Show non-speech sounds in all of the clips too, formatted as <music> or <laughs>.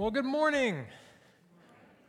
Well, good morning.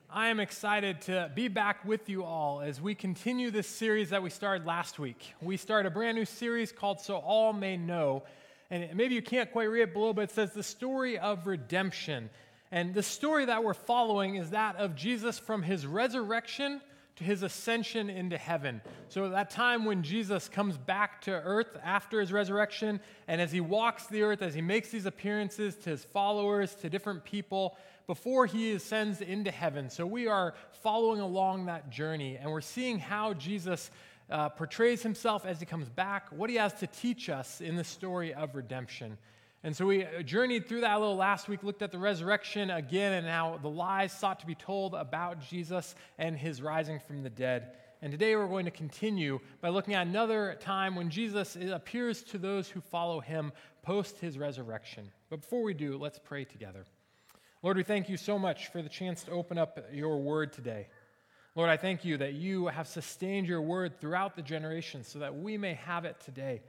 I am excited to be back with you all as we continue this series that we started last week. We start a brand new series called So All May Know. And maybe you can't quite read it below, but it says the story of redemption. And the story that we're following is that of Jesus from his resurrection his ascension into heaven. So, that time when Jesus comes back to earth after his resurrection, and as he walks the earth, as he makes these appearances to his followers, to different people, before he ascends into heaven. So, we are following along that journey, and we're seeing how Jesus uh, portrays himself as he comes back, what he has to teach us in the story of redemption. And so we journeyed through that a little last week, looked at the resurrection again, and how the lies sought to be told about Jesus and his rising from the dead. And today we're going to continue by looking at another time when Jesus appears to those who follow him post his resurrection. But before we do, let's pray together. Lord, we thank you so much for the chance to open up your word today. Lord, I thank you that you have sustained your word throughout the generations so that we may have it today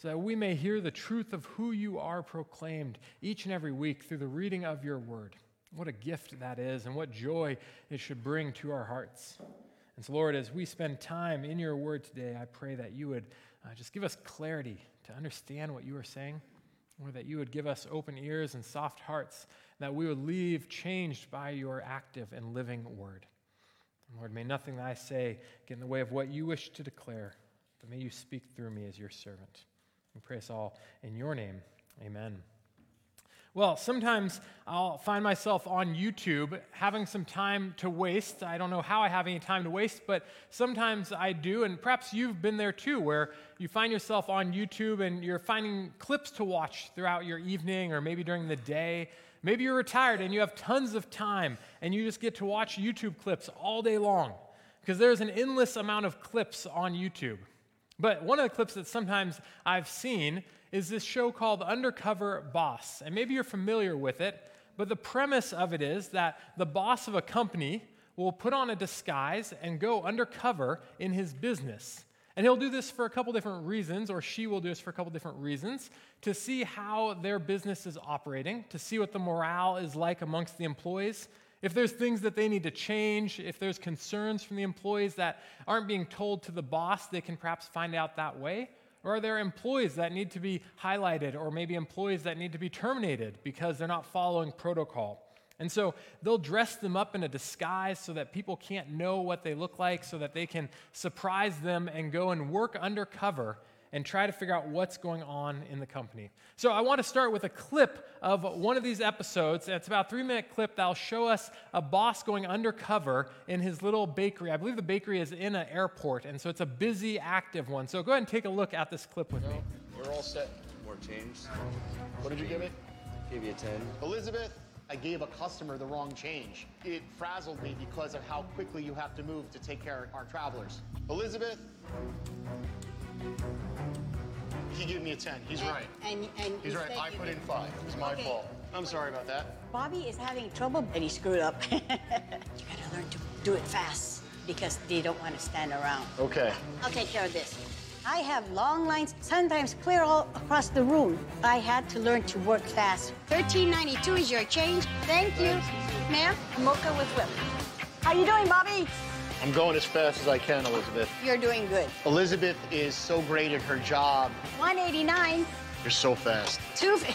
so that we may hear the truth of who you are proclaimed each and every week through the reading of your word. What a gift that is, and what joy it should bring to our hearts. And so, Lord, as we spend time in your word today, I pray that you would uh, just give us clarity to understand what you are saying, or that you would give us open ears and soft hearts, that we would leave changed by your active and living word. And Lord, may nothing that I say get in the way of what you wish to declare, but may you speak through me as your servant. We pray us all in your name. Amen. Well, sometimes I'll find myself on YouTube having some time to waste. I don't know how I have any time to waste, but sometimes I do, and perhaps you've been there too, where you find yourself on YouTube and you're finding clips to watch throughout your evening or maybe during the day. Maybe you're retired and you have tons of time and you just get to watch YouTube clips all day long because there's an endless amount of clips on YouTube. But one of the clips that sometimes I've seen is this show called Undercover Boss. And maybe you're familiar with it, but the premise of it is that the boss of a company will put on a disguise and go undercover in his business. And he'll do this for a couple different reasons, or she will do this for a couple different reasons, to see how their business is operating, to see what the morale is like amongst the employees, if there's things that they need to change, if there's concerns from the employees that aren't being told to the boss, they can perhaps find out that way. Or are there employees that need to be highlighted, or maybe employees that need to be terminated because they're not following protocol? And so they'll dress them up in a disguise so that people can't know what they look like, so that they can surprise them and go and work undercover and try to figure out what's going on in the company. So I want to start with a clip of one of these episodes. It's about a three minute clip that'll show us a boss going undercover in his little bakery. I believe the bakery is in an airport, and so it's a busy, active one. So go ahead and take a look at this clip with no, me. We're all set. More change. What did you give me? Give you a 10. Elizabeth, I gave a customer the wrong change. It frazzled me because of how quickly you have to move to take care of our travelers. Elizabeth, he gave me a 10. He's And- right. And, and He's you right. said I you put did- in five. It was my Okay. fault. I'm sorry about that. Bobby is having trouble and he screwed up. <laughs> you gotta learn to do it fast because they don't want to stand around. Okay. I'll take care of this. I have long lines, sometimes clear all across the room. I had to learn to work fast. 1392 is your change. Thank you. Ma'am, mocha with whip. How you doing, Bobby? I'm going as fast as I can, Elizabeth. You're doing good. Elizabeth is so great at her job. 189, You're so fast. two. <laughs>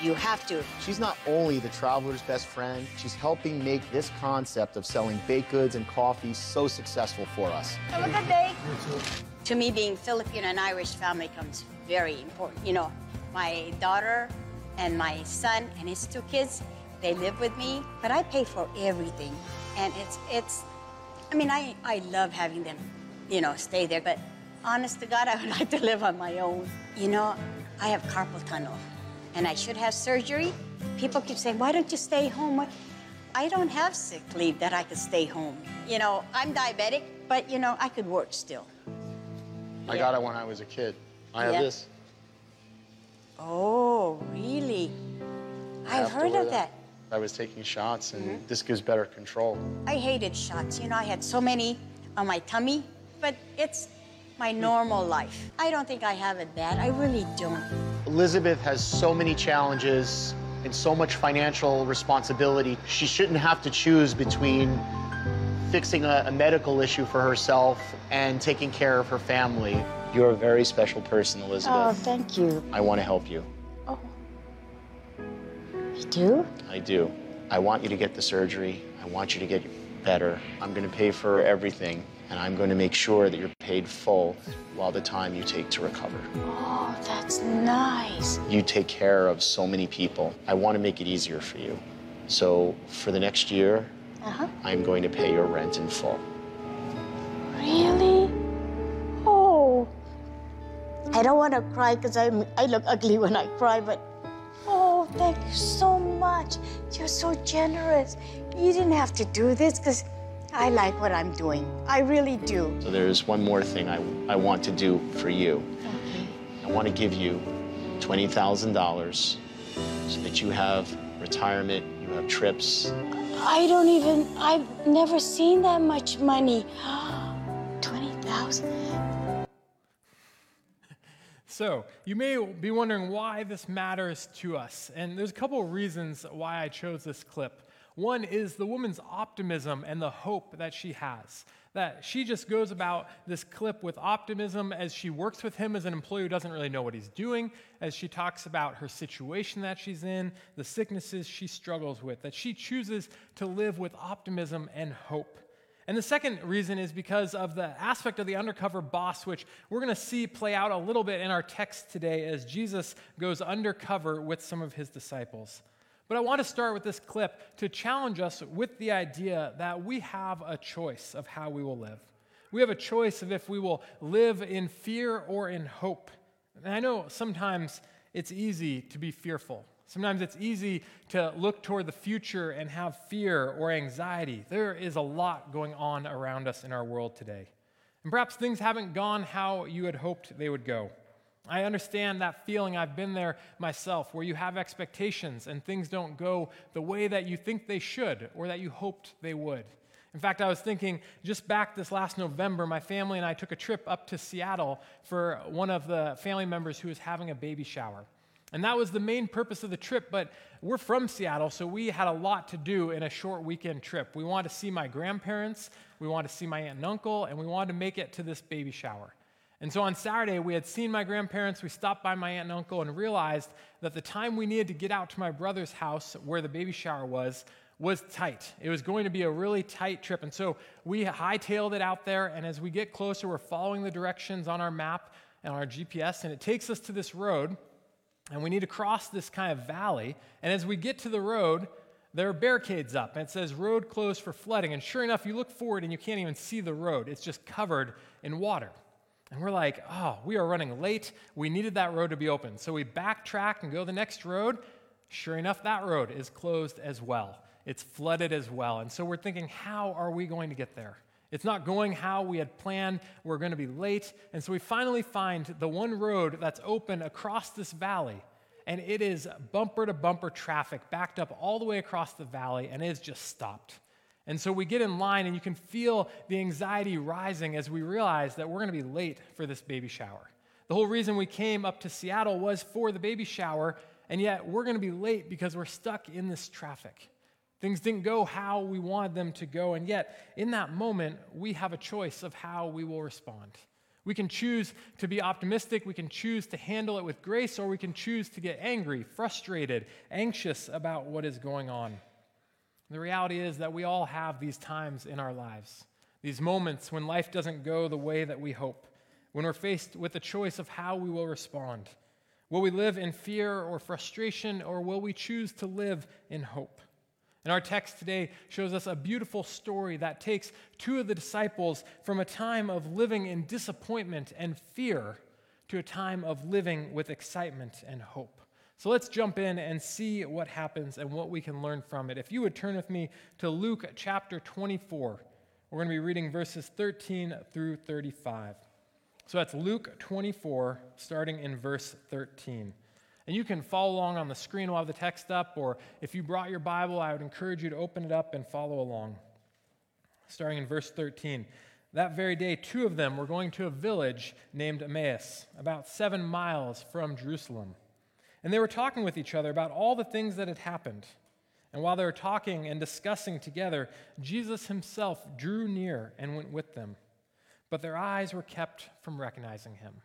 You have to. She's not only the traveler's best friend, she's helping make this concept of selling baked goods and coffee so successful for us. Have a good day. To me, being Filipino and Irish family comes very important. You know, my daughter and my son and his two kids, they live with me, but I pay for everything. And it's, it's, I mean, I, I love having them, you know, stay there, but honest to God, <laughs> I would like to live on my own. You know, I have carpal tunnel and I should have surgery. People keep saying, why don't you stay home? I don't have sick leave that I could stay home. You know, I'm diabetic, but you know, I could work still. I got it when I was a kid. I have this. Oh, really? I I've have heard of that. I was taking shots, and Mm-hmm. this gives better control. I hated shots. You know, I had so many on my tummy, but it's my normal life. I don't think I have it bad. I really don't. Elizabeth has so many challenges, and so much financial responsibility. She shouldn't have to choose between fixing a, a medical issue for herself and taking care of her family. You're a very special person, Elizabeth. Oh, Elizabeth. thank you. I want to help you. You do? I do. I want you to get the surgery. I want you to get better. I'm going to pay for everything, and I'm going to make sure that you're paid full while the time you take to recover. Oh, that's nice. You take care of so many people. I want to make it easier for you. So for the next year, Uh-huh. I'm going to pay your rent in full. Really? Oh. I don't want to cry because I I look ugly when I cry, but oh, thank you so much. You're so generous. You didn't have to do this because I like what I'm doing. I really do. So there's one more thing I, I want to do for you. Okay. I want to give you $20,000 so that you have retirement, you have trips. I don't even. I've never seen that much money. <gasps> Twenty thousand. So, you may be wondering why this matters to us. And there's a couple of reasons why I chose this clip. One is the woman's optimism and the hope that she has. That she just goes about this clip with optimism as she works with him as an employee who doesn't really know what he's doing, as she talks about her situation that she's in, the sicknesses she struggles with, that she chooses to live with optimism and hope. And the second reason is because of the aspect of the undercover boss, which we're going to see play out a little bit in our text today as Jesus goes undercover with some of his disciples. But I want to start with this clip to challenge us with the idea that we have a choice of how we will live. We have a choice of if we will live in fear or in hope. And I know sometimes it's easy to be fearful. Sometimes it's easy to look toward the future and have fear or anxiety. There is a lot going on around us in our world today. And perhaps things haven't gone how you had hoped they would go. I understand that feeling. I've been there myself, where you have expectations and things don't go the way that you think they should or that you hoped they would. In fact, I was thinking just back this last November, my family and I took a trip up to Seattle for one of the family members who was having a baby shower. And that was the main purpose of the trip, but we're from Seattle, so we had a lot to do in a short weekend trip. We wanted to see my grandparents, we wanted to see my aunt and uncle, and we wanted to make it to this baby shower. And so on Saturday, we had seen my grandparents, we stopped by my aunt and uncle, and realized that the time we needed to get out to my brother's house where the baby shower was was tight. It was going to be a really tight trip. And so we hightailed it out there, and as we get closer, we're following the directions on our map and our GPS, and it takes us to this road and we need to cross this kind of valley. And as we get to the road, there are barricades up, and it says road closed for flooding. And sure enough, you look forward and you can't even see the road, it's just covered in water. And we're like, oh, we are running late. We needed that road to be open. So we backtrack and go the next road. Sure enough, that road is closed as well. It's flooded as well. And so we're thinking, how are we going to get there? It's not going how we had planned. We're going to be late. And so we finally find the one road that's open across this valley. And it is bumper to bumper traffic backed up all the way across the valley, and it's just stopped. And so we get in line, and you can feel the anxiety rising as we realize that we're going to be late for this baby shower. The whole reason we came up to Seattle was for the baby shower, and yet we're going to be late because we're stuck in this traffic. Things didn't go how we wanted them to go, and yet in that moment, we have a choice of how we will respond. We can choose to be optimistic, we can choose to handle it with grace, or we can choose to get angry, frustrated, anxious about what is going on. The reality is that we all have these times in our lives, these moments when life doesn't go the way that we hope, when we're faced with the choice of how we will respond. Will we live in fear or frustration, or will we choose to live in hope? And our text today shows us a beautiful story that takes two of the disciples from a time of living in disappointment and fear to a time of living with excitement and hope. So let's jump in and see what happens and what we can learn from it. If you would turn with me to Luke chapter 24, we're going to be reading verses 13 through 35. So that's Luke 24, starting in verse 13. And you can follow along on the screen while the text up, or if you brought your Bible, I would encourage you to open it up and follow along. Starting in verse 13. That very day, two of them were going to a village named Emmaus, about seven miles from Jerusalem. And they were talking with each other about all the things that had happened. And while they were talking and discussing together, Jesus himself drew near and went with them. But their eyes were kept from recognizing him.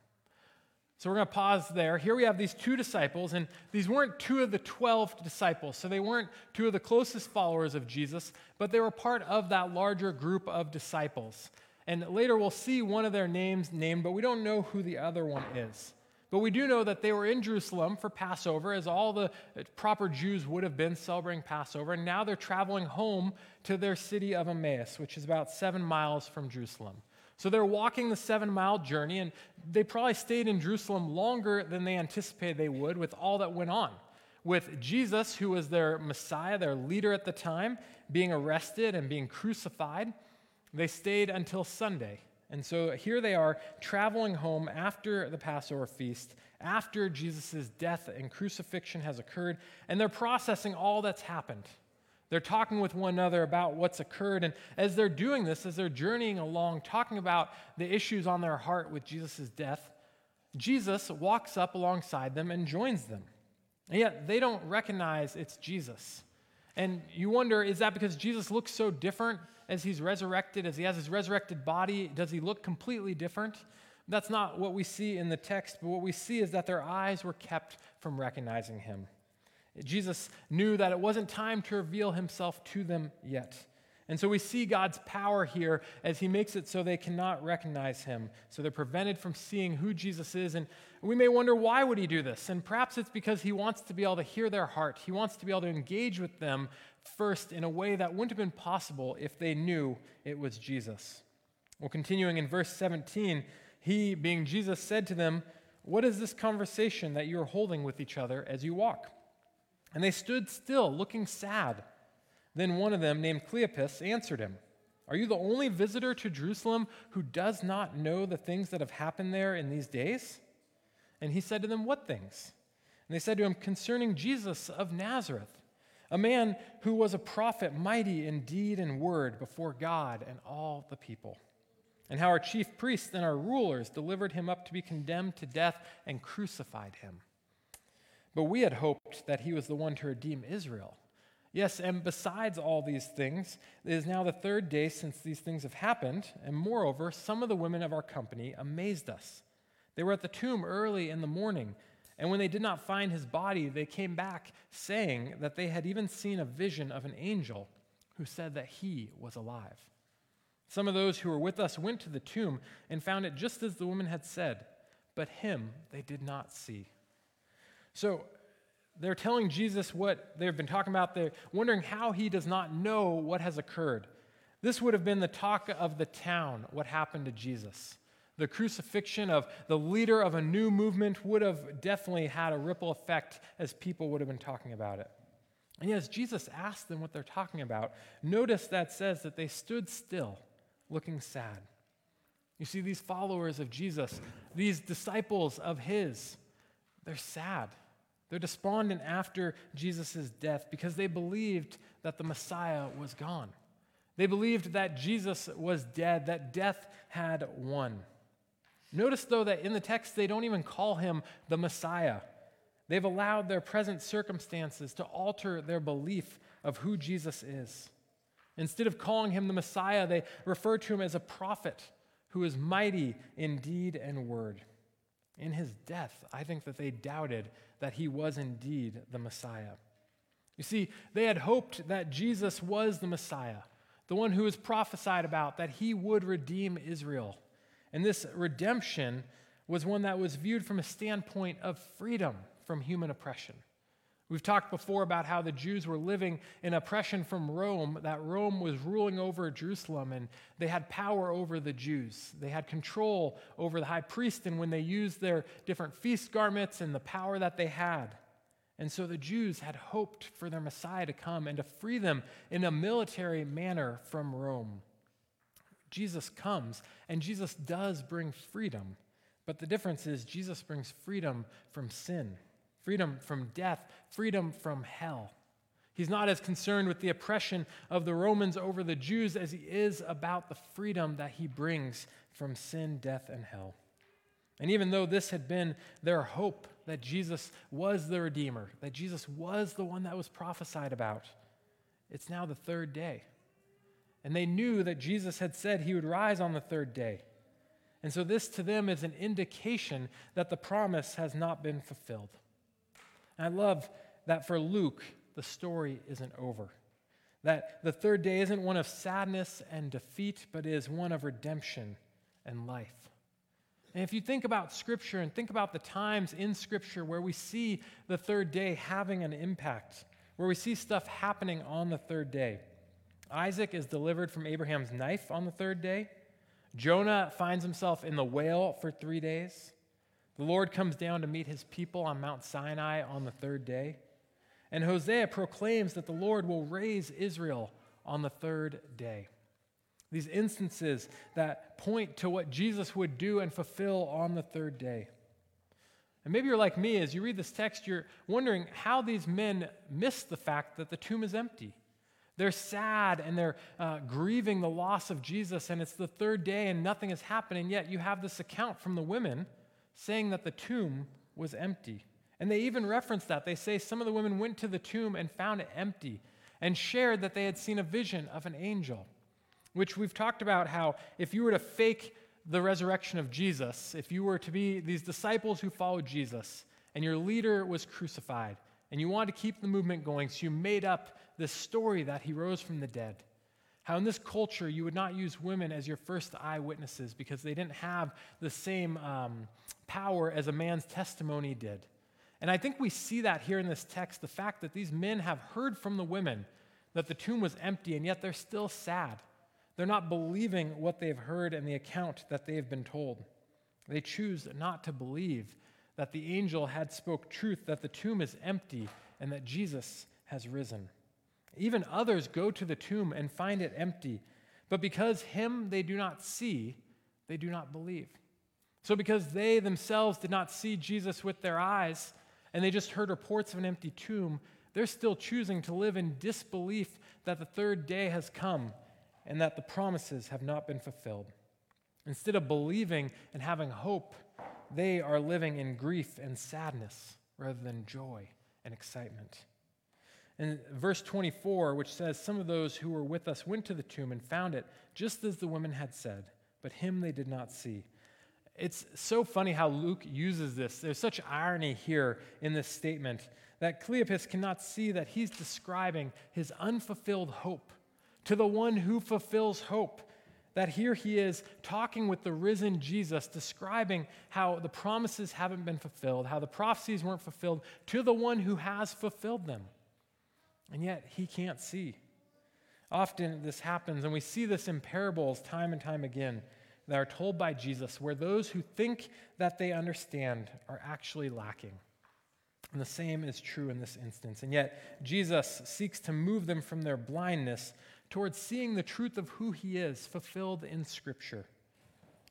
So we're going to pause there. Here we have these two disciples, and these weren't two of the 12 disciples. So they weren't two of the closest followers of Jesus, but they were part of that larger group of disciples. And later we'll see one of their names named, but we don't know who the other one is. But we do know that they were in Jerusalem for Passover, as all the uh, proper Jews would have been celebrating Passover. And now they're traveling home to their city of Emmaus, which is about seven miles from Jerusalem. So they're walking the seven mile journey, and they probably stayed in Jerusalem longer than they anticipated they would with all that went on. With Jesus, who was their Messiah, their leader at the time, being arrested and being crucified, they stayed until Sunday. And so here they are traveling home after the Passover feast, after Jesus' death and crucifixion has occurred, and they're processing all that's happened. They're talking with one another about what's occurred. And as they're doing this, as they're journeying along, talking about the issues on their heart with Jesus' death, Jesus walks up alongside them and joins them. And yet they don't recognize it's Jesus. And you wonder, is that because Jesus looks so different as he's resurrected, as he has his resurrected body? Does he look completely different? That's not what we see in the text, but what we see is that their eyes were kept from recognizing him. Jesus knew that it wasn't time to reveal himself to them yet. And so we see God's power here as he makes it so they cannot recognize him. So they're prevented from seeing who Jesus is. And we may wonder why would he do this? And perhaps it's because he wants to be able to hear their heart. He wants to be able to engage with them first in a way that wouldn't have been possible if they knew it was Jesus. Well, continuing in verse 17, he, being Jesus, said to them, What is this conversation that you are holding with each other as you walk? And they stood still, looking sad. Then one of them, named Cleopas, answered him, Are you the only visitor to Jerusalem who does not know the things that have happened there in these days? And he said to them, What things? And they said to him, Concerning Jesus of Nazareth, a man who was a prophet, mighty in deed and word before God and all the people. And how our chief priests and our rulers delivered him up to be condemned to death and crucified him. But we had hoped that he was the one to redeem Israel. Yes, and besides all these things, it is now the third day since these things have happened, and moreover, some of the women of our company amazed us. They were at the tomb early in the morning, and when they did not find his body, they came back saying that they had even seen a vision of an angel who said that he was alive. Some of those who were with us went to the tomb and found it just as the woman had said, but him they did not see. So they're telling Jesus what they've been talking about. They're wondering how he does not know what has occurred. This would have been the talk of the town, what happened to Jesus. The crucifixion of the leader of a new movement would have definitely had a ripple effect as people would have been talking about it. And as Jesus asked them what they're talking about, notice that says that they stood still, looking sad. You see, these followers of Jesus, these disciples of his, they're sad. They're despondent after Jesus' death because they believed that the Messiah was gone. They believed that Jesus was dead, that death had won. Notice, though, that in the text they don't even call him the Messiah. They've allowed their present circumstances to alter their belief of who Jesus is. Instead of calling him the Messiah, they refer to him as a prophet who is mighty in deed and word. In his death, I think that they doubted that he was indeed the Messiah. You see, they had hoped that Jesus was the Messiah, the one who was prophesied about, that he would redeem Israel. And this redemption was one that was viewed from a standpoint of freedom from human oppression. We've talked before about how the Jews were living in oppression from Rome, that Rome was ruling over Jerusalem and they had power over the Jews. They had control over the high priest and when they used their different feast garments and the power that they had. And so the Jews had hoped for their Messiah to come and to free them in a military manner from Rome. Jesus comes and Jesus does bring freedom, but the difference is Jesus brings freedom from sin freedom from death, freedom from hell. He's not as concerned with the oppression of the Romans over the Jews as he is about the freedom that he brings from sin, death, and hell. And even though this had been their hope that Jesus was the Redeemer, that Jesus was the one that was prophesied about, it's now the third day. And they knew that Jesus had said he would rise on the third day. And so, this to them is an indication that the promise has not been fulfilled. And I love that for Luke, the story isn't over. That the third day isn't one of sadness and defeat, but is one of redemption and life. And if you think about Scripture and think about the times in Scripture where we see the third day having an impact, where we see stuff happening on the third day, Isaac is delivered from Abraham's knife on the third day. Jonah finds himself in the whale for three days. The Lord comes down to meet his people on Mount Sinai on the third day. And Hosea proclaims that the Lord will raise Israel on the third day. These instances that point to what Jesus would do and fulfill on the third day. And maybe you're like me, as you read this text, you're wondering how these men miss the fact that the tomb is empty. They're sad and they're uh, grieving the loss of Jesus, and it's the third day and nothing is happening, yet you have this account from the women saying that the tomb was empty. And they even reference that. They say some of the women went to the tomb and found it empty and shared that they had seen a vision of an angel, which we've talked about how if you were to fake the resurrection of Jesus, if you were to be these disciples who followed Jesus and your leader was crucified and you wanted to keep the movement going, so you made up this story that he rose from the dead. How in this culture you would not use women as your first eyewitnesses because they didn't have the same um, power as a man's testimony did. And I think we see that here in this text the fact that these men have heard from the women that the tomb was empty, and yet they're still sad. They're not believing what they've heard and the account that they've been told. They choose not to believe that the angel had spoke truth, that the tomb is empty, and that Jesus has risen. Even others go to the tomb and find it empty. But because him they do not see, they do not believe. So, because they themselves did not see Jesus with their eyes, and they just heard reports of an empty tomb, they're still choosing to live in disbelief that the third day has come and that the promises have not been fulfilled. Instead of believing and having hope, they are living in grief and sadness rather than joy and excitement. And verse 24, which says, Some of those who were with us went to the tomb and found it just as the women had said, but him they did not see. It's so funny how Luke uses this. There's such irony here in this statement that Cleopas cannot see that he's describing his unfulfilled hope to the one who fulfills hope. That here he is talking with the risen Jesus, describing how the promises haven't been fulfilled, how the prophecies weren't fulfilled, to the one who has fulfilled them and yet he can't see. Often this happens, and we see this in parables time and time again that are told by Jesus, where those who think that they understand are actually lacking. And the same is true in this instance. And yet, Jesus seeks to move them from their blindness towards seeing the truth of who he is fulfilled in Scripture.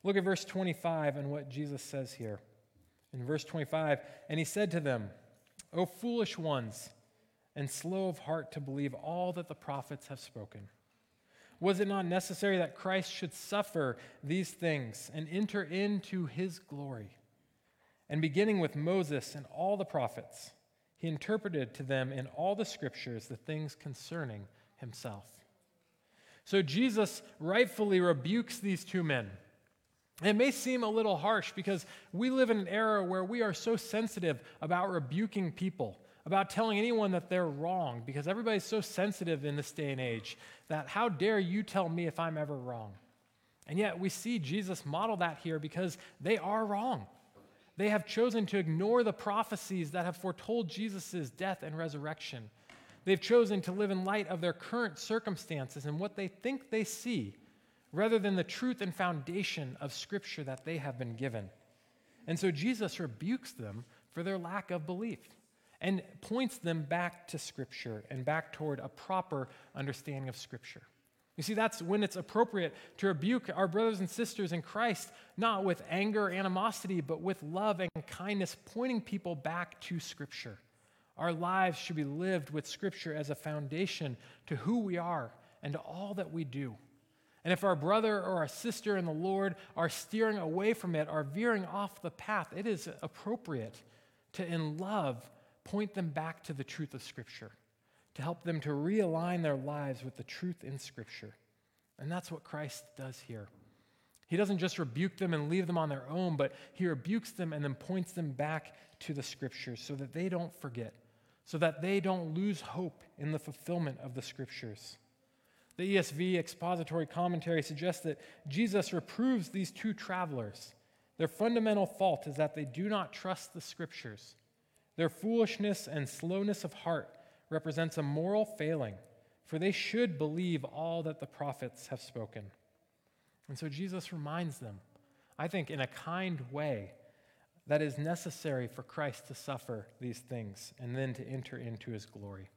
Look at verse 25 and what Jesus says here. In verse 25, and he said to them, O foolish ones, and slow of heart to believe all that the prophets have spoken? Was it not necessary that Christ should suffer these things and enter into his glory? And beginning with Moses and all the prophets, he interpreted to them in all the scriptures the things concerning himself. So Jesus rightfully rebukes these two men. It may seem a little harsh because we live in an era where we are so sensitive about rebuking people about telling anyone that they're wrong because everybody's so sensitive in this day and age that how dare you tell me if I'm ever wrong? And yet we see Jesus model that here because they are wrong. They have chosen to ignore the prophecies that have foretold Jesus' death and resurrection. They've chosen to live in light of their current circumstances and what they think they see, rather than the truth and foundation of Scripture that they have been given. And so Jesus rebukes them for their lack of belief and points them back to Scripture and back toward a proper understanding of Scripture. You see, that's when it's appropriate to rebuke our brothers and sisters in Christ, not with anger, animosity, but with love and kindness, pointing people back to Scripture. Our lives should be lived with Scripture as a foundation to who we are and to all that we do. And if our brother or our sister in the Lord are steering away from it, are veering off the path, it is appropriate to, in love, point them back to the truth of Scripture, to help them to realign their lives with the truth in Scripture. And that's what Christ does here. He doesn't just rebuke them and leave them on their own, but he rebukes them and then points them back to the Scriptures so that they don't forget, so that they don't lose hope in the fulfillment of the Scriptures. The ESV expository commentary suggests that Jesus reproves these two travelers. Their fundamental fault is that they do not trust the Scriptures. Their foolishness and slowness of heart represents a moral failing, for they should believe all that the prophets have spoken. And so Jesus reminds them, I think in a kind way, that is necessary for Christ to suffer these things and then to enter into his glory.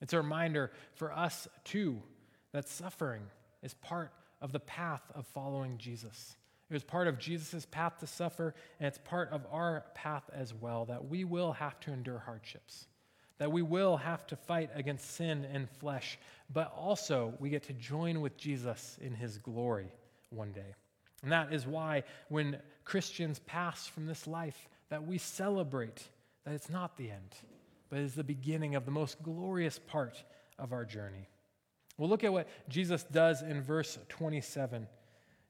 It's a reminder for us, too, that suffering is part of the path of following Jesus. It was part of Jesus' path to suffer, and it's part of our path as well, that we will have to endure hardships, that we will have to fight against sin and flesh, but also we get to join with Jesus in his glory one day. And that is why when Christians pass from this life, that we celebrate that it's not the end, but is the beginning of the most glorious part of our journey. We'll look at what Jesus does in verse 27.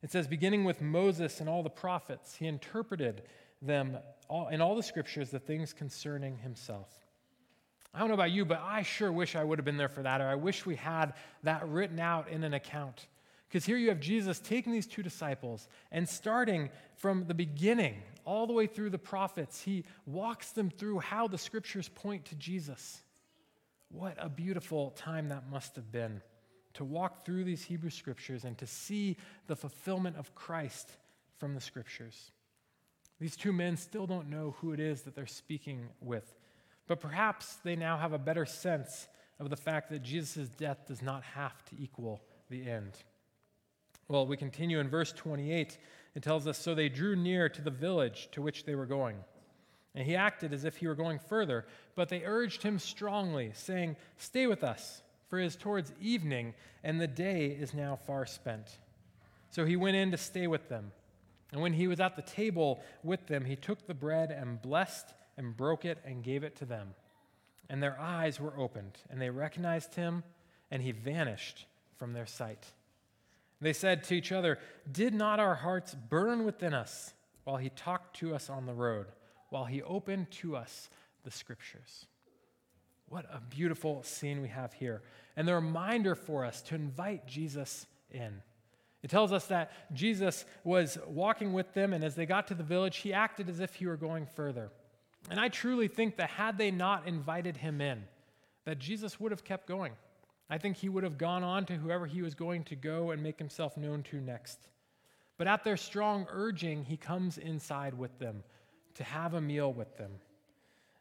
It says, beginning with Moses and all the prophets, he interpreted them all, in all the scriptures the things concerning himself. I don't know about you, but I sure wish I would have been there for that, or I wish we had that written out in an account. Because here you have Jesus taking these two disciples and starting from the beginning all the way through the prophets, he walks them through how the scriptures point to Jesus. What a beautiful time that must have been to walk through these Hebrew scriptures and to see the fulfillment of Christ from the scriptures. These two men still don't know who it is that they're speaking with, but perhaps they now have a better sense of the fact that Jesus' death does not have to equal the end. Well, we continue in verse 28. It tells us So they drew near to the village to which they were going. And he acted as if he were going further, but they urged him strongly, saying, Stay with us, for it is towards evening, and the day is now far spent. So he went in to stay with them. And when he was at the table with them, he took the bread and blessed and broke it and gave it to them. And their eyes were opened, and they recognized him, and he vanished from their sight. They said to each other, Did not our hearts burn within us while he talked to us on the road, while he opened to us the scriptures? What a beautiful scene we have here. And the reminder for us to invite Jesus in. It tells us that Jesus was walking with them, and as they got to the village, he acted as if he were going further. And I truly think that had they not invited him in, that Jesus would have kept going. I think he would have gone on to whoever he was going to go and make himself known to next. But at their strong urging, he comes inside with them to have a meal with them.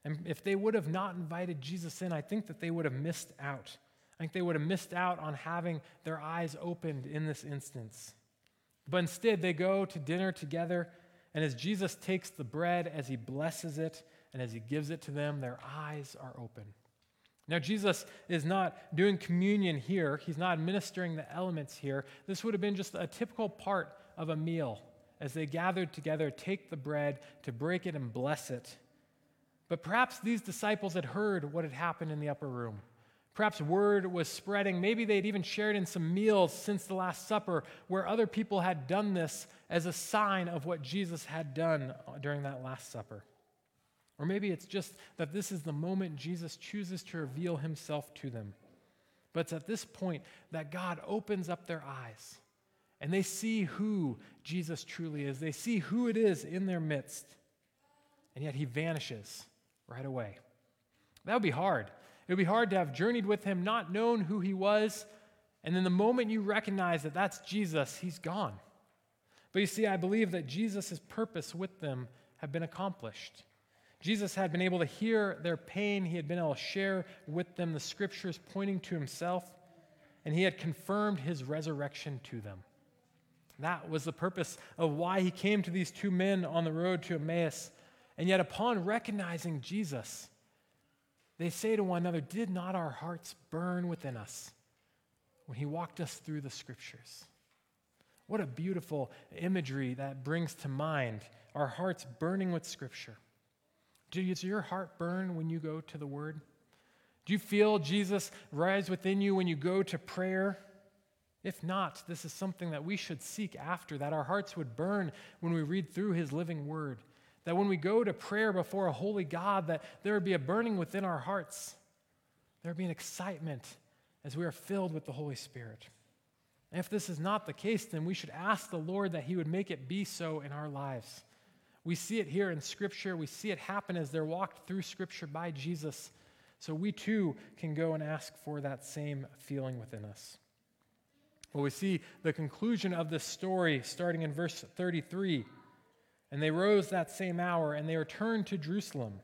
And if they would have not invited Jesus in, I think that they would have missed out. I think they would have missed out on having their eyes opened in this instance. But instead, they go to dinner together, and as Jesus takes the bread, as he blesses it, and as he gives it to them, their eyes are open. Now, Jesus is not doing communion here, he's not administering the elements here. This would have been just a typical part of a meal as they gathered together, take the bread to break it and bless it. But perhaps these disciples had heard what had happened in the upper room. Perhaps word was spreading. Maybe they'd even shared in some meals since the Last Supper where other people had done this as a sign of what Jesus had done uh, during that Last Supper. Or maybe it's just that this is the moment Jesus chooses to reveal himself to them. But it's at this point that God opens up their eyes and they see who Jesus truly is. They see who it is in their midst. And yet he vanishes right away. That would be hard. It would be hard to have journeyed with him, not known who he was, and then the moment you recognize that that's Jesus, he's gone. But you see, I believe that Jesus' purpose with them had been accomplished. Jesus had been able to hear their pain, he had been able to share with them the scriptures pointing to himself, and he had confirmed his resurrection to them. That was the purpose of why he came to these two men on the road to Emmaus. And yet, upon recognizing Jesus, they say to one another, Did not our hearts burn within us when he walked us through the scriptures? What a beautiful imagery that brings to mind our hearts burning with Scripture. Does your heart burn when you go to the Word? Do you feel Jesus rise within you when you go to prayer? If not, this is something that we should seek after, that our hearts would burn when we read through His living Word. That when we go to prayer before a holy God, that there would be a burning within our hearts. There would be an excitement as we are filled with the Holy Spirit. And if this is not the case, then we should ask the Lord that He would make it be so in our lives. We see it here in Scripture. We see it happen as they're walked through Scripture by Jesus. So we too can go and ask for that same feeling within us. Well, we see the conclusion of this story starting in verse 33. And they rose that same hour, and they returned to Jerusalem.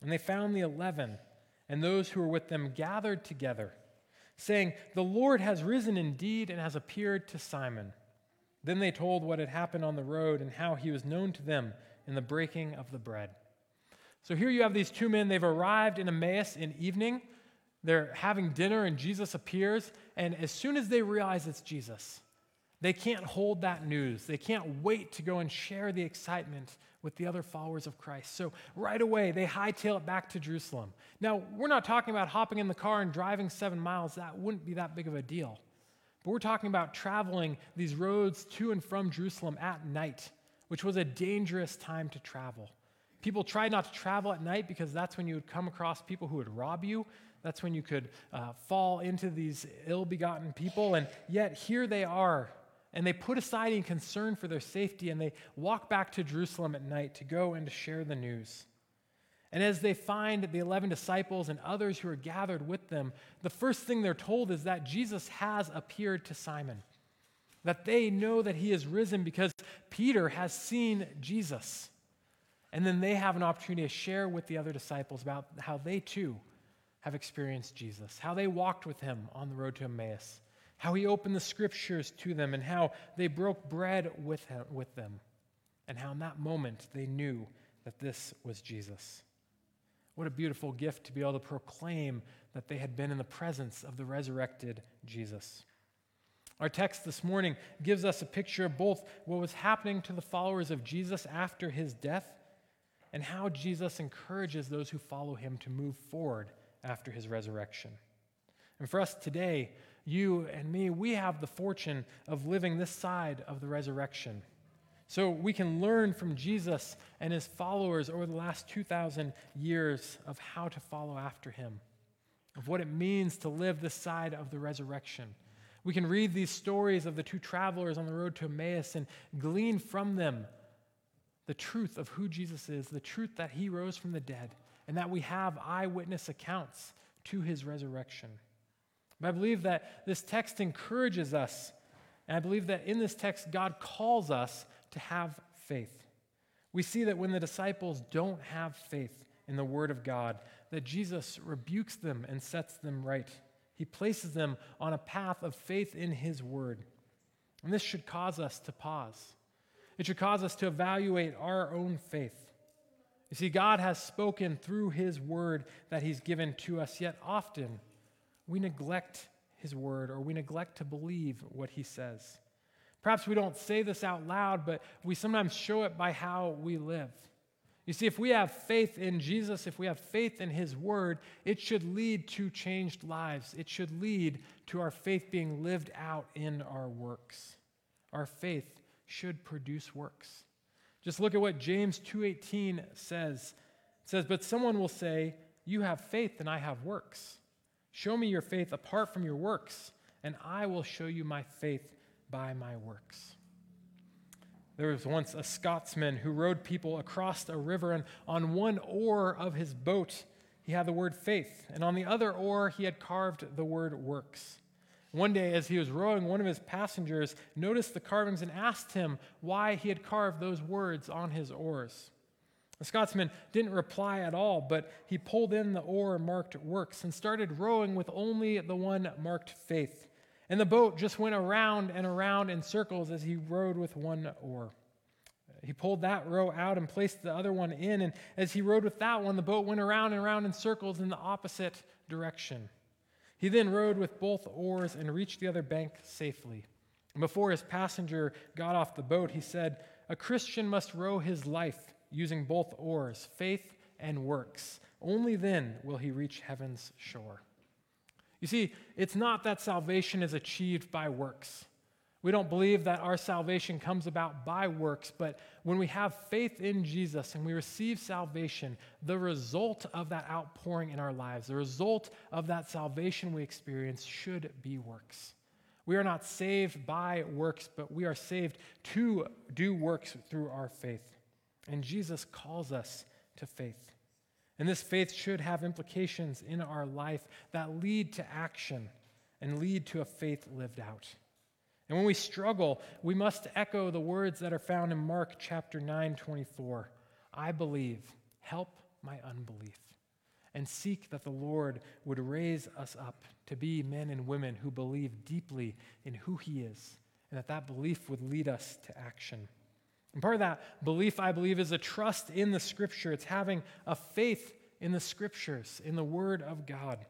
And they found the eleven, and those who were with them gathered together saying, The Lord has risen indeed and has appeared to Simon. Then they told what had happened on the road and how he was known to them in the breaking of the bread. So here you have these two men. They've arrived in Emmaus in evening. They're having dinner, and Jesus appears. And as soon as they realize it's Jesus, they can't hold that news. They can't wait to go and share the excitement with the other followers of Christ. So right away, they hightail it back to Jerusalem. Now, we're not talking about hopping in the car and driving seven miles. That wouldn't be that big of a deal. But we're talking about traveling these roads to and from Jerusalem at night, which was a dangerous time to travel. People tried not to travel at night because that's when you would come across people who would rob you. That's when you could uh, fall into these ill begotten people. And yet, here they are and they put aside any concern for their safety and they walk back to Jerusalem at night to go and to share the news. And as they find the 11 disciples and others who are gathered with them, the first thing they're told is that Jesus has appeared to Simon. That they know that he is risen because Peter has seen Jesus. And then they have an opportunity to share with the other disciples about how they too have experienced Jesus, how they walked with him on the road to Emmaus how he opened the scriptures to them, and how they broke bread with, him, with them, and how in that moment they knew that this was Jesus. What a beautiful gift to be able to proclaim that they had been in the presence of the resurrected Jesus. Our text this morning gives us a picture of both what was happening to the followers of Jesus after his death and how Jesus encourages those who follow him to move forward after his resurrection. And for us today, you and me, we have the fortune of living this side of the resurrection. So we can learn from Jesus and his followers over the last 2,000 years of how to follow after him, of what it means to live this side of the resurrection. We can read these stories of the two travelers on the road to Emmaus and glean from them the truth of who Jesus is, the truth that he rose from the dead, and that we have eyewitness accounts to his resurrection. But I believe that this text encourages us, and I believe that in this text, God calls us to have faith. We see that when the disciples don't have faith in the Word of God, that Jesus rebukes them and sets them right. He places them on a path of faith in His Word. And this should cause us to pause. It should cause us to evaluate our own faith. You see, God has spoken through His Word that He's given to us, yet often we neglect his word or we neglect to believe what he says. Perhaps we don't say this out loud, but we sometimes show it by how we live. You see, if we have faith in Jesus, if we have faith in His Word, it should lead to changed lives. It should lead to our faith being lived out in our works. Our faith should produce works. Just look at what James 2:18 says. It says, "But someone will say, "You have faith and I have works." Show me your faith apart from your works, and I will show you my faith by my works. There was once a Scotsman who rowed people across a river, and on one oar of his boat, he had the word faith, and on the other oar, he had carved the word works. One day, as he was rowing, one of his passengers noticed the carvings and asked him why he had carved those words on his oars. The Scotsman didn't reply at all, but he pulled in the oar marked works and started rowing with only the one marked faith. And the boat just went around and around in circles as he rowed with one oar. He pulled that row out and placed the other one in, and as he rowed with that one, the boat went around and around in circles in the opposite direction. He then rowed with both oars and reached the other bank safely. Before his passenger got off the boat, he said, A Christian must row his life using both oars, faith and works. Only then will he reach heaven's shore. You see, it's not that salvation is achieved by works. We don't believe that our salvation comes about by works, but when we have faith in Jesus and we receive salvation, the result of that outpouring in our lives, the result of that salvation we experience should be works. We are not saved by works, but we are saved to do works through our faith. And Jesus calls us to faith. And this faith should have implications in our life that lead to action and lead to a faith lived out. And when we struggle, we must echo the words that are found in Mark chapter 9, 24. I believe, help my unbelief, and seek that the Lord would raise us up to be men and women who believe deeply in who He is, and that that belief would lead us to action. And part of that belief, I believe, is a trust in the Scripture. It's having a faith in the Scriptures, in the Word of God.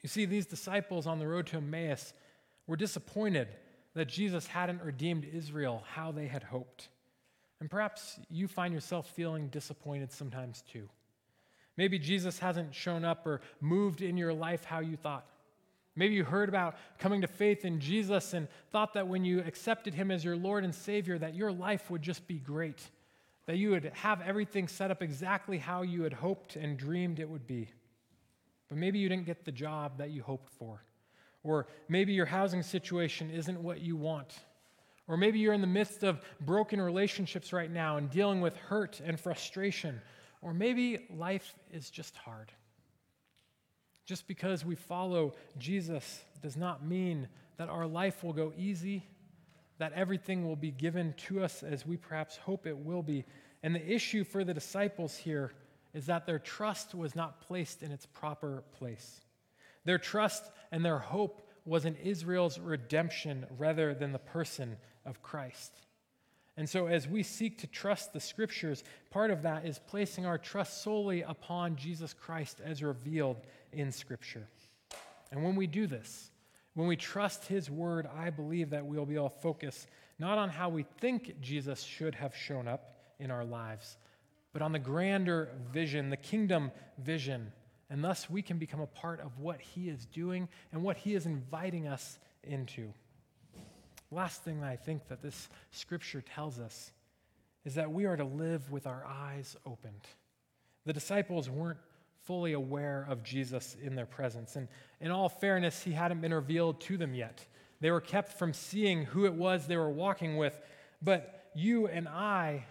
You see, these disciples on the road to Emmaus were disappointed that Jesus hadn't redeemed Israel how they had hoped. And perhaps you find yourself feeling disappointed sometimes too. Maybe Jesus hasn't shown up or moved in your life how you thought. Maybe you heard about coming to faith in Jesus and thought that when you accepted him as your Lord and Savior that your life would just be great, that you would have everything set up exactly how you had hoped and dreamed it would be. But maybe you didn't get the job that you hoped for. Or maybe your housing situation isn't what you want. Or maybe you're in the midst of broken relationships right now and dealing with hurt and frustration. Or maybe life is just hard. Just because we follow Jesus does not mean that our life will go easy, that everything will be given to us as we perhaps hope it will be. And the issue for the disciples here is that their trust was not placed in its proper place. Their trust and their hope was in Israel's redemption rather than the person of Christ. And so, as we seek to trust the scriptures, part of that is placing our trust solely upon Jesus Christ as revealed in scripture. And when we do this, when we trust his word, I believe that we'll be able to focus not on how we think Jesus should have shown up in our lives, but on the grander vision, the kingdom vision and thus we can become a part of what He is doing and what He is inviting us into. Last thing I think that this scripture tells us is that we are to live with our eyes opened. The disciples weren't fully aware of Jesus in their presence. And in all fairness, he hadn't been revealed to them yet. They were kept from seeing who it was they were walking with. But you and I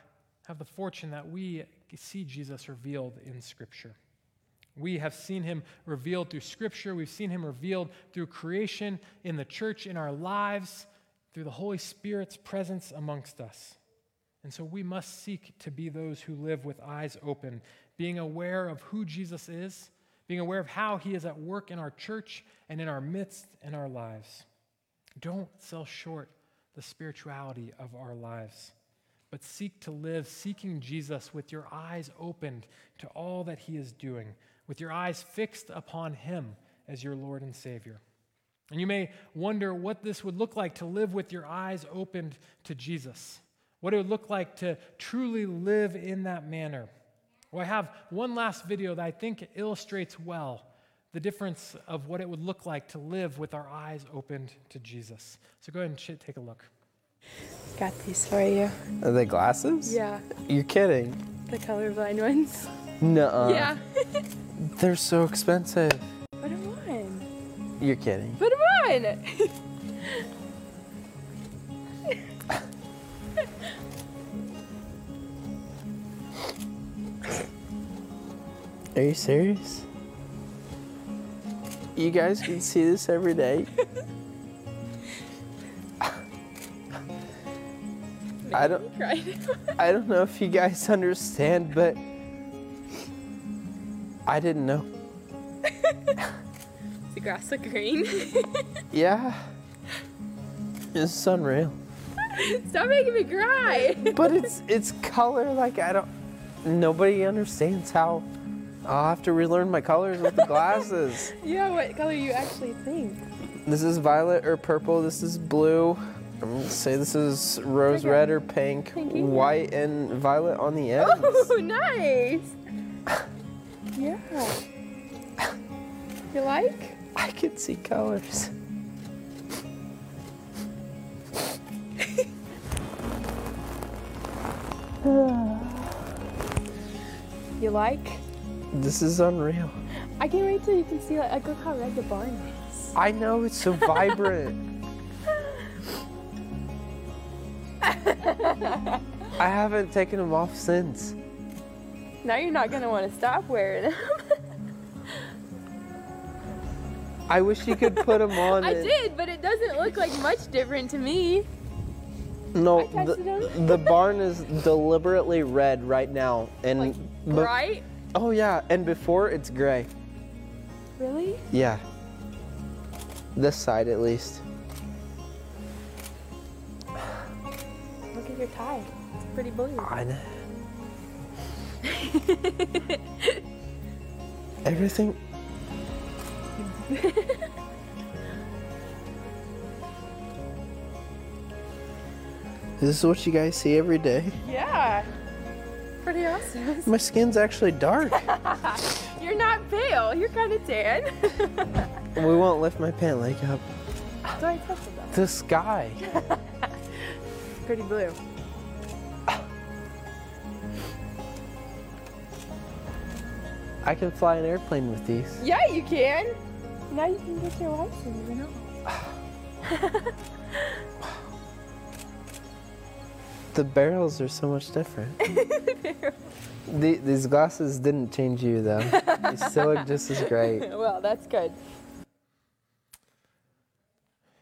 have the fortune that we see Jesus revealed in Scripture. We have seen him revealed through Scripture. We've seen him revealed through creation, in the church, in our lives, through the Holy Spirit's presence amongst us. And so we must seek to be those who live with eyes open, being aware of who Jesus is, being aware of how he is at work in our church and in our midst and our lives. Don't sell short the spirituality of our lives, but seek to live seeking Jesus with your eyes opened to all that he is doing with your eyes fixed upon Him as your Lord and Savior. And you may wonder what this would look like to live with your eyes opened to Jesus, what it would look like to truly live in that manner. Well, I have one last video that I think illustrates well the difference of what it would look like to live with our eyes opened to Jesus. So go ahead and take a look. Got these for you. Are they glasses? Yeah. You're kidding. The colorblind ones. No. <laughs> Yeah. They're so expensive. Put them on. You're kidding. Put them on. <laughs> Are you serious? You guys can see this every day. I don't I don't know if you guys understand, but I didn't know. <laughs> the grass look green. <laughs> yeah. It's unreal. Stop making me cry. but it's it's color like I don't nobody understands how I'll have to relearn my colors with the glasses. <laughs> yeah, what color you actually think? This is violet or purple, this is blue. I'm gonna say this is rose red or pink, Pinky. white and violet on the <laughs> ends. Oh, nice. <laughs> Yeah. You like? I can see colors. You like? This is unreal. I can't wait till you can see like, like look how red the barn is. I know it's so vibrant. <laughs> I haven't taken them off since. Now you're not gonna want to stop wearing them. <laughs> I wish you could put them on. I and- did, but it doesn't look like much different to me. No, the, the barn is deliberately red right now, and Like be- bright. Oh yeah, and before it's gray. Really? Yeah. This side at least. Look at your tie. It's pretty blue. I know. <laughs> Everything. <laughs> this is what you guys see every day. Yeah. Pretty awesome. My skin's actually dark. <laughs> You're not pale. You're kind of tan. <laughs> we won't lift my pant leg up. I tested them. The sky. <laughs> Pretty blue. I can fly an airplane with these. Yeah, you can. Now you can get your license. You know. <sighs> The barrels are so much different. <laughs> the, these glasses didn't change you though. you still look just as great. <laughs> well, that's good.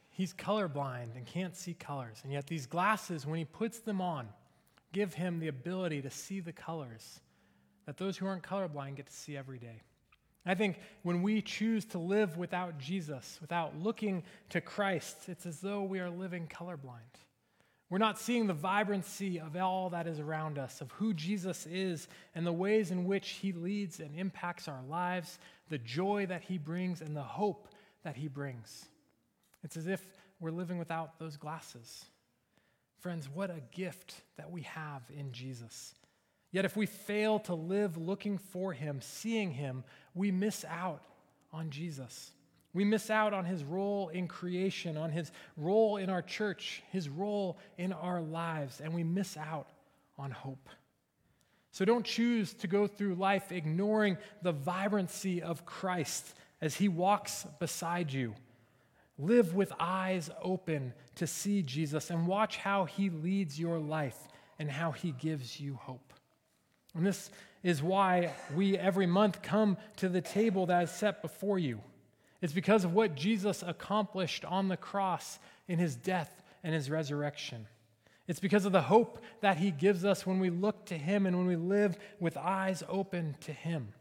He's colorblind and can't see colors. And yet, these glasses, when he puts them on, give him the ability to see the colors that those who aren't colorblind get to see every day. I think when we choose to live without Jesus, without looking to Christ, it's as though we are living colorblind. We're not seeing the vibrancy of all that is around us, of who Jesus is and the ways in which he leads and impacts our lives, the joy that he brings, and the hope that he brings. It's as if we're living without those glasses. Friends, what a gift that we have in Jesus. Yet, if we fail to live looking for him, seeing him, we miss out on Jesus. We miss out on his role in creation, on his role in our church, his role in our lives, and we miss out on hope. So don't choose to go through life ignoring the vibrancy of Christ as he walks beside you. Live with eyes open to see Jesus and watch how he leads your life and how he gives you hope. And this is why we every month come to the table that is set before you. It's because of what Jesus accomplished on the cross in his death and his resurrection. It's because of the hope that he gives us when we look to him and when we live with eyes open to him.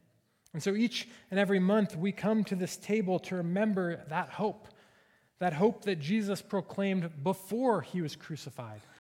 And so each and every month we come to this table to remember that hope, that hope that Jesus proclaimed before he was crucified,